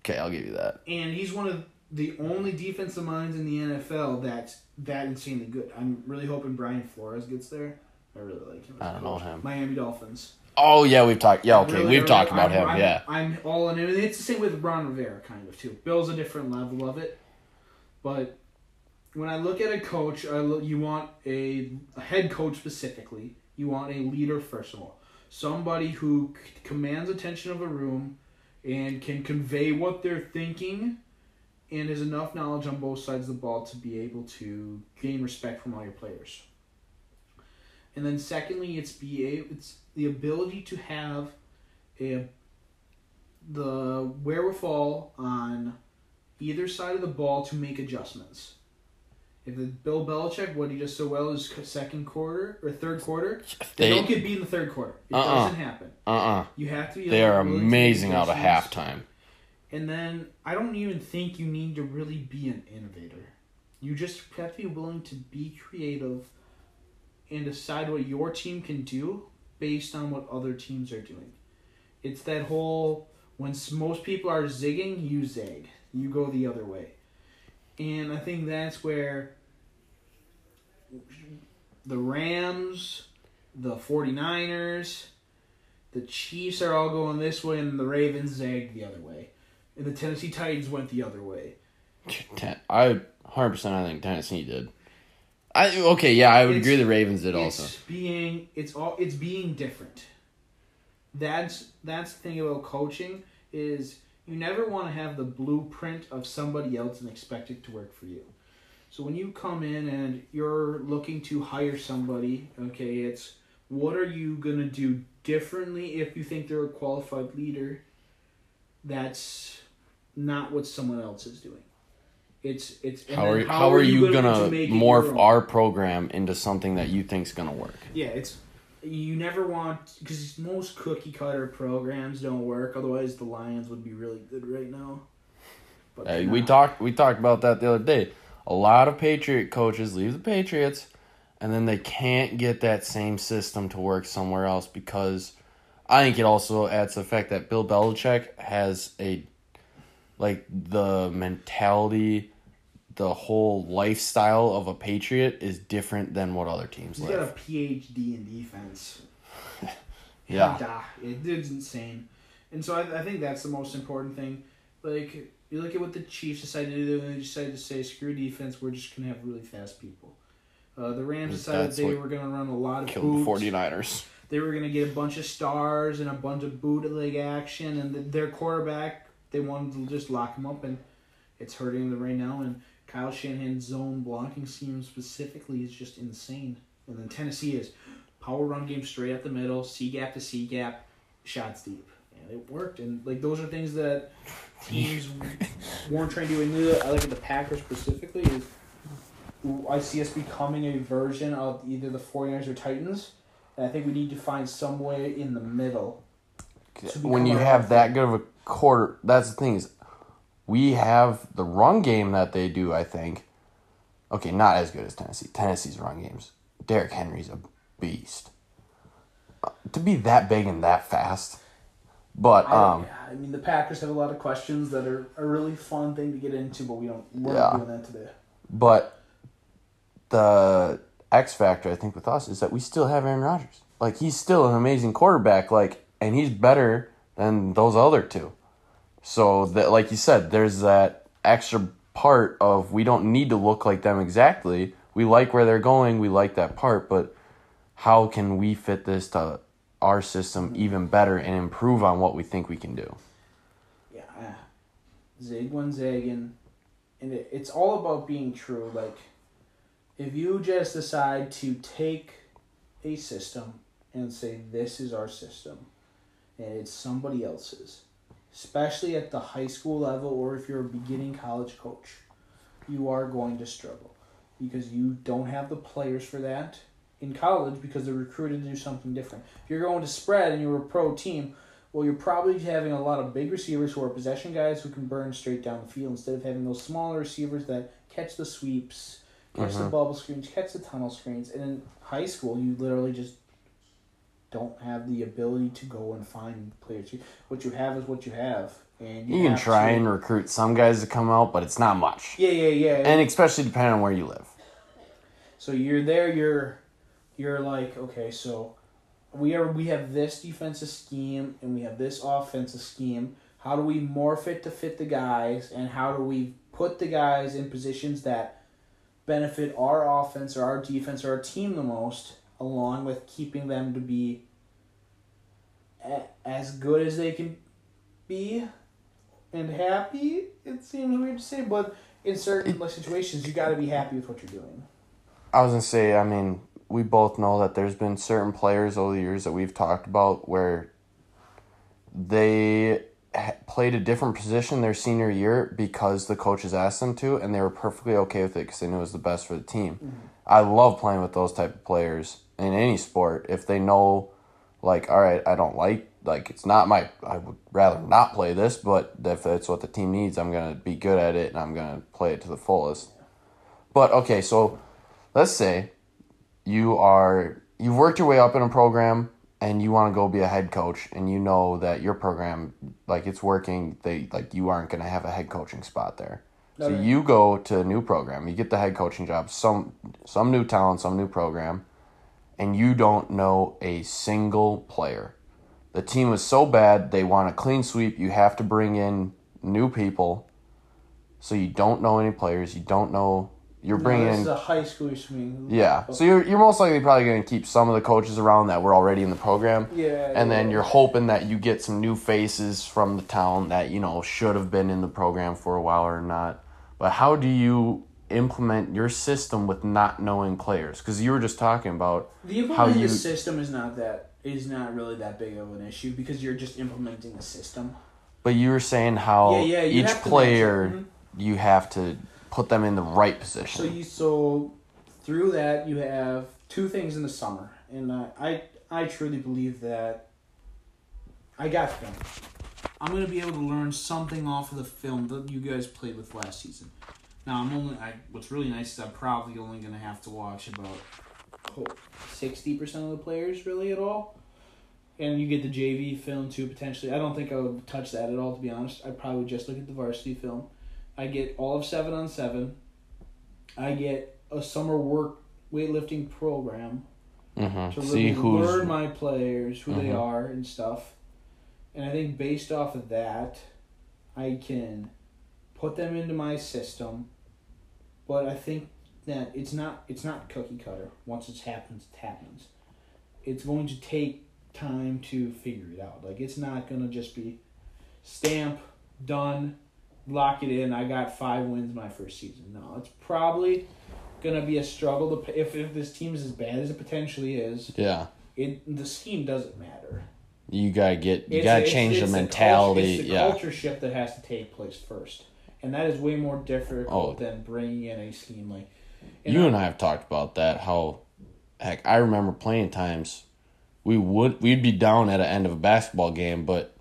Okay, I'll give you that. And he's one of the only defensive minds in the NFL that's that insanely good. I'm really hoping Brian Flores gets there. I really like him. I don't know him. Miami Dolphins. Oh yeah, we've talked. Yeah, okay, Really, we've talked about I'm- him. I'm, yeah. I'm all in it. It's the same with Ron Rivera, kind of too. Bill's a different level of it, but when I look at a coach, I look, you want a, a head coach specifically. You want a leader first of all, somebody who c- commands attention of a room and can convey what they're thinking, and has enough knowledge on both sides of the ball to be able to gain respect from all your players. And then secondly, it's be it's the ability to have a the wherewithal on either side of the ball to make adjustments. If the Bill Belichick, what he does so well is second quarter or third quarter, they, They don't get beat in the third quarter. It Uh-uh. doesn't happen. uh uh You have to be. They are willing to make amazing out of halftime. And then I don't even think you need to really be an innovator. You just have to be willing to be creative and decide what your team can do based on what other teams are doing. It's that whole when most people are zigging, you zag. You go the other way. And I think that's where the Rams, the 49ers, the Chiefs are all going this way, and the Ravens zagged the other way. And the Tennessee Titans went the other way. I hundred percent. I think Tennessee did. I okay. Yeah, I would It's- agree. The Ravens did also. it's also. being it's all it's being different. That's that's the thing about coaching is you never want to have the blueprint of somebody else and expect it to work for you. So when you come in and you're looking to hire somebody, okay, it's what are you gonna do differently if you think they're a qualified leader? That's not what someone else is doing. It's it's How are how, are you gonna, to make morph our program into something that you think's gonna work? Yeah, it's you never want because most cookie cutter programs don't work. Otherwise, the Lions would be really good right now. But Hey, we talked we talked about that the other day. A lot of Patriot coaches leave the Patriots and then they can't get that same system to work somewhere else because I think it also adds the fact that Bill Belichick has a like the mentality, the whole lifestyle of a patriot is different than what other teams He's got a. PhD in defense. [laughs] Yeah. It, it's insane. And so I, I think that's the most important thing. Like, you look at what the Chiefs decided to do, and they decided to say, screw defense, we're just going to have really fast people. Uh, the Rams decided That's they were going to run a lot of Killed the 49ers. They were going to get a bunch of stars and a bunch of bootleg action, and the, their quarterback, they wanted to just lock him up, and it's hurting them right now. And Kyle Shanahan's zone blocking scheme specifically is just insane. And then Tennessee is power run game straight up the middle, C gap to C gap, shots deep. And it worked. And like those are things that teams [laughs] weren't trying to do. And I like at the Packers specifically is I see us becoming a version of either the 49ers or Titans. And I think we need to find some way in the middle. When you have that good of a quarter, that's the thing is, we have the run game that they do. I think, okay, not as good as Tennessee. Tennessee's run games. Derrick Henry's a beast. Uh, to be that big and that fast, but I, um, I mean, the Packers have a lot of questions that are a really fun thing to get into, but we don't. We're Yeah. not doing that today. but the X factor I think with us is that we still have Aaron Rodgers. Like he's still an amazing quarterback. Like, and he's better than those other two. So that, like you said, there's that extra part of we don't need to look like them exactly. We like where they're going. We like that part, but how can we fit this to our system even better and improve on what we think we can do? Yeah, ah. zig one zagging, and it, it's all about being true. Like, if you just decide to take a system and say this is our system, and it's somebody else's, especially at the high school level, or if you're a beginning college coach, you are going to struggle because you don't have the players for that in college because they're recruited to do something different. If you're going to spread and you're a pro team, well, you're probably having a lot of big receivers who are possession guys who can burn straight down the field instead of having those smaller receivers that catch the sweeps, catch the Mhm. bubble screens, catch the tunnel screens. And in high school, you literally just don't have the ability to go and find players. What you have is what you have, and You can try to- and recruit some guys to come out, but it's not much. yeah, yeah, yeah. And especially depending on where you live. So you're there. You're you're like okay. So we are we have this defensive scheme and we have this offensive scheme. How do we morph it to fit the guys, and how do we put the guys in positions that benefit our offense or our defense or our team the most, along with keeping them to be a, as good as they can be and happy. It seems weird to say, but in certain situations, you got to be happy with what you're doing. I was gonna say, I mean, we both know that there's been certain players over the years that we've talked about where they played a different position their senior year because the coaches asked them to, and they were perfectly okay with it because they knew it was the best for the team. Mm-hmm. I love playing with those type of players in any sport if they know, like, all right, I don't like like it's not my. I would rather not play this, but if that's what the team needs, I'm gonna be good at it and I'm gonna play it to the fullest. But okay, so let's say you are you've worked your way up in a program and you want to go be a head coach and you know that your program like it's working they like you aren't going to have a head coaching spot there so you go to a new program you get the head coaching job some some new talent some new program and you don't know a single player the team is so bad they want a clean sweep you have to bring in new people so you don't know any players you don't know you're bringing no, in this is a high school swing. yeah. So you're you're most likely probably going to keep some of the coaches around that were already in the program. Yeah. And then you're hoping that you get some new faces from the town that, you know, should have been in the program for a while or not. But how do you implement your system with not knowing players? Because you were just talking about the how you- the system is not that is not really that big of an issue because you're just implementing a system. but you were saying how Yeah, yeah, each player it. you have to put them in the right position So you so through that you have two things in the summer, and uh, I I truly believe that I got film. I'm gonna be able to learn something off of the film that you guys played with last season. Now I'm only I. What's really nice is I'm probably only gonna have to watch about sixty percent of the players really at all. And you get the JV film too potentially. I don't think I would touch that at all to be honest. I'd probably just look at the varsity film. I get all of seven on seven. I get a summer work weightlifting program Mm-hmm. to See really who's learn my players, who they Mhm. are, and stuff. And I think based off of that, I can put them into my system. But I think that it's not it's not cookie cutter. Once it happens, it happens. It's going to take time to figure it out. Like it's not gonna just be stamp done, lock it in. I got five wins my first season. No, it's probably gonna be a struggle. To, if if this team is as bad as it potentially is, yeah. it the scheme doesn't matter. You gotta get you It's- gotta it's- change it's the mentality. it's the yeah. culture shift that has to take place first, and that is way more difficult Oh. than bringing in a scheme like. and You I- and I have talked about that. How, heck, I remember playing times. We would we'd be down at the end of a basketball game, but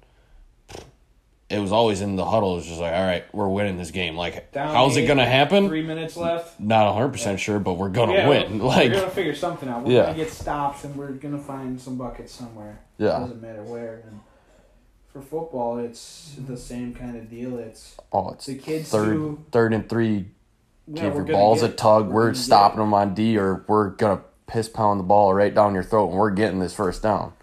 it was always in the huddle. It was just like, all right, we're winning this game. Like, Down how's it gonna happen? Three minutes left. Not hundred percent sure, but we're gonna Yeah, win. [laughs] we're, Like, we're gonna figure something out. We're Yeah. gonna get stops, and we're gonna find some buckets somewhere. yeah. It doesn't matter where. And for football, it's the mm-hmm. same kind of deal. It's Oh, it's the kids third, who third and three. yeah, Give we're your gonna balls a tug. we're We're gonna get- stopping them on D, or we're gonna piss pound the ball right down your throat, and we're getting this first down.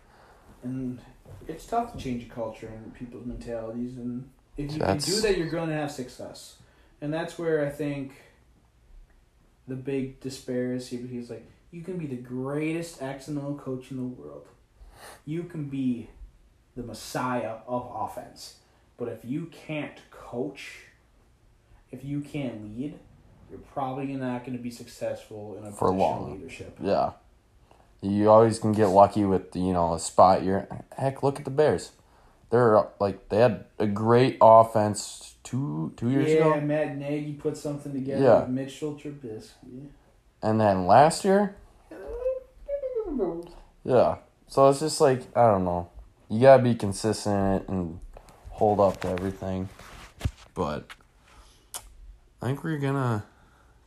And it's tough to change a culture and people's mentalities. And if you can That's- do that, you're going to have success. And that's where I think the big disparity. He's like, you can be the greatest X and O coach in the world. You can be the messiah of offense. But if you can't coach, if you can't lead, you're probably not going to be successful in a For long. leadership. Yeah. You always can get lucky with you know a spot. You're heck. Look at the Bears. They're like they had a great offense two two years yeah, ago, Yeah, Matt Nagy put something together Yeah. with Mitchell Trubisky. and then last year, yeah. So it's just like I don't know. You gotta be consistent and hold up to everything. But I think we're gonna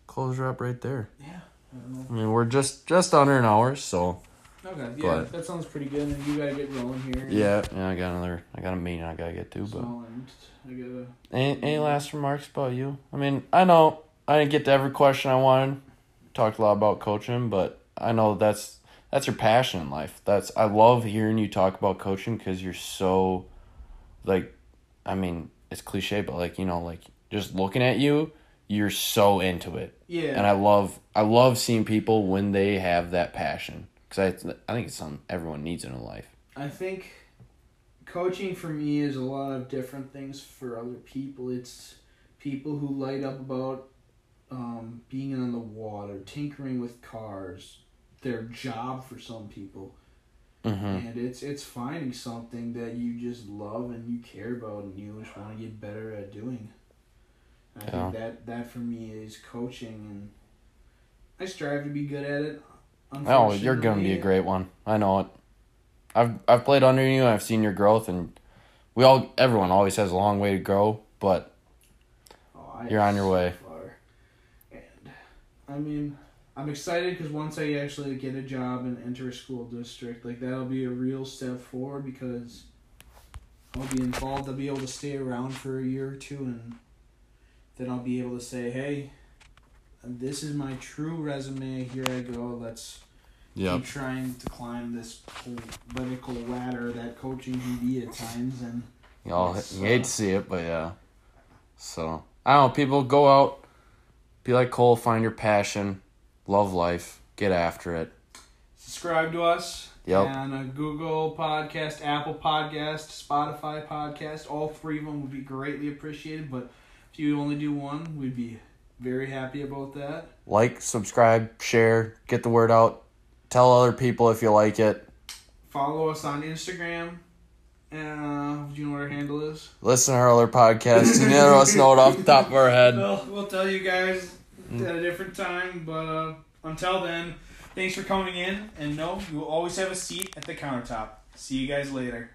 close her up right there. Yeah. I. I mean, we're just just under an hour, so Okay, yeah, But- that sounds pretty good. And you gotta get rolling here. yeah. Yeah, I got another. I got a meeting I gotta get to, but. I gotta. Any, any last remarks about you? I mean, I know I didn't get to every question I wanted. Talked a lot about coaching, but I know that's that's your passion in life. That's I love hearing you talk about coaching because you're so, like, I mean, it's cliche, but like you know, like just looking at you, you're so into it, Yeah. and I love I love seeing people when they have that passion because I I think it's something everyone needs in their life. I think coaching for me is a lot of different things for other people. It's people who light up about um, being on the water, tinkering with cars, their job for some people. Mm-hmm. And it's it's finding something that you just love and you care about and you just want to get better at doing. I Yeah. think that that for me is coaching and I strive to be good at it. Oh, you're gonna be a great one. I know it. I've I've played under you. I've seen your growth, and we all everyone always has a long way to go, But Oh, You're on your so way. far. And I mean, I'm excited because once I actually get a job and enter a school district, like that'll be a real step forward because I'll be involved. I'll be able to stay around for a year or two, and then I'll be able to say, "Hey, this is my true resume. Here I go. Let's keep trying to climb this political ladder that coaching can be at times." And you you uh, hate to see it, but yeah. So I don't know. People go out, be like Cole, find your passion, love life, get after it. subscribe to us Yep. on a Google podcast, Apple podcast, Spotify podcast. All three of them would be greatly appreciated. But if you only do one, we'd be very happy about that. Like, subscribe, share, get the word out. Tell other people if you like it. Follow us on Instagram. Uh, do you know what our handle is? Listen to our other podcast. You let us know it off the top of our head. Well, we'll tell you guys at a different time. But uh, until then, thanks for coming in. And no, you will always have a seat at the countertop. See you guys later.